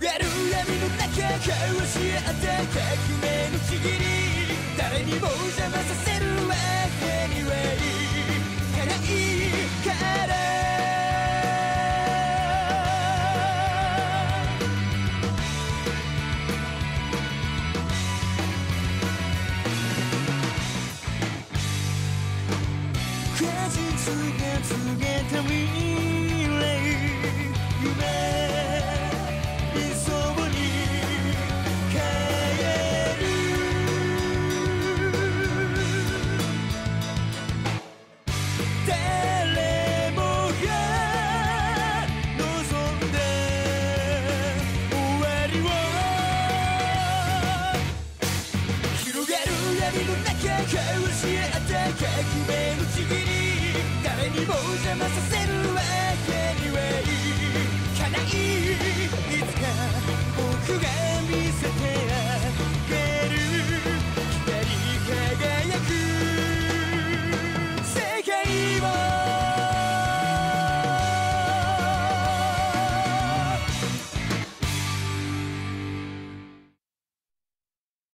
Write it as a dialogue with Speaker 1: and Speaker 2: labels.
Speaker 1: 広る闇の中交わし合った革命のちぎり誰にも邪魔させるわけにはいかないから次へ次へ闇の中会話し合った革命のちぎり誰にも邪魔させるわけにはいかない。いつか僕が見せた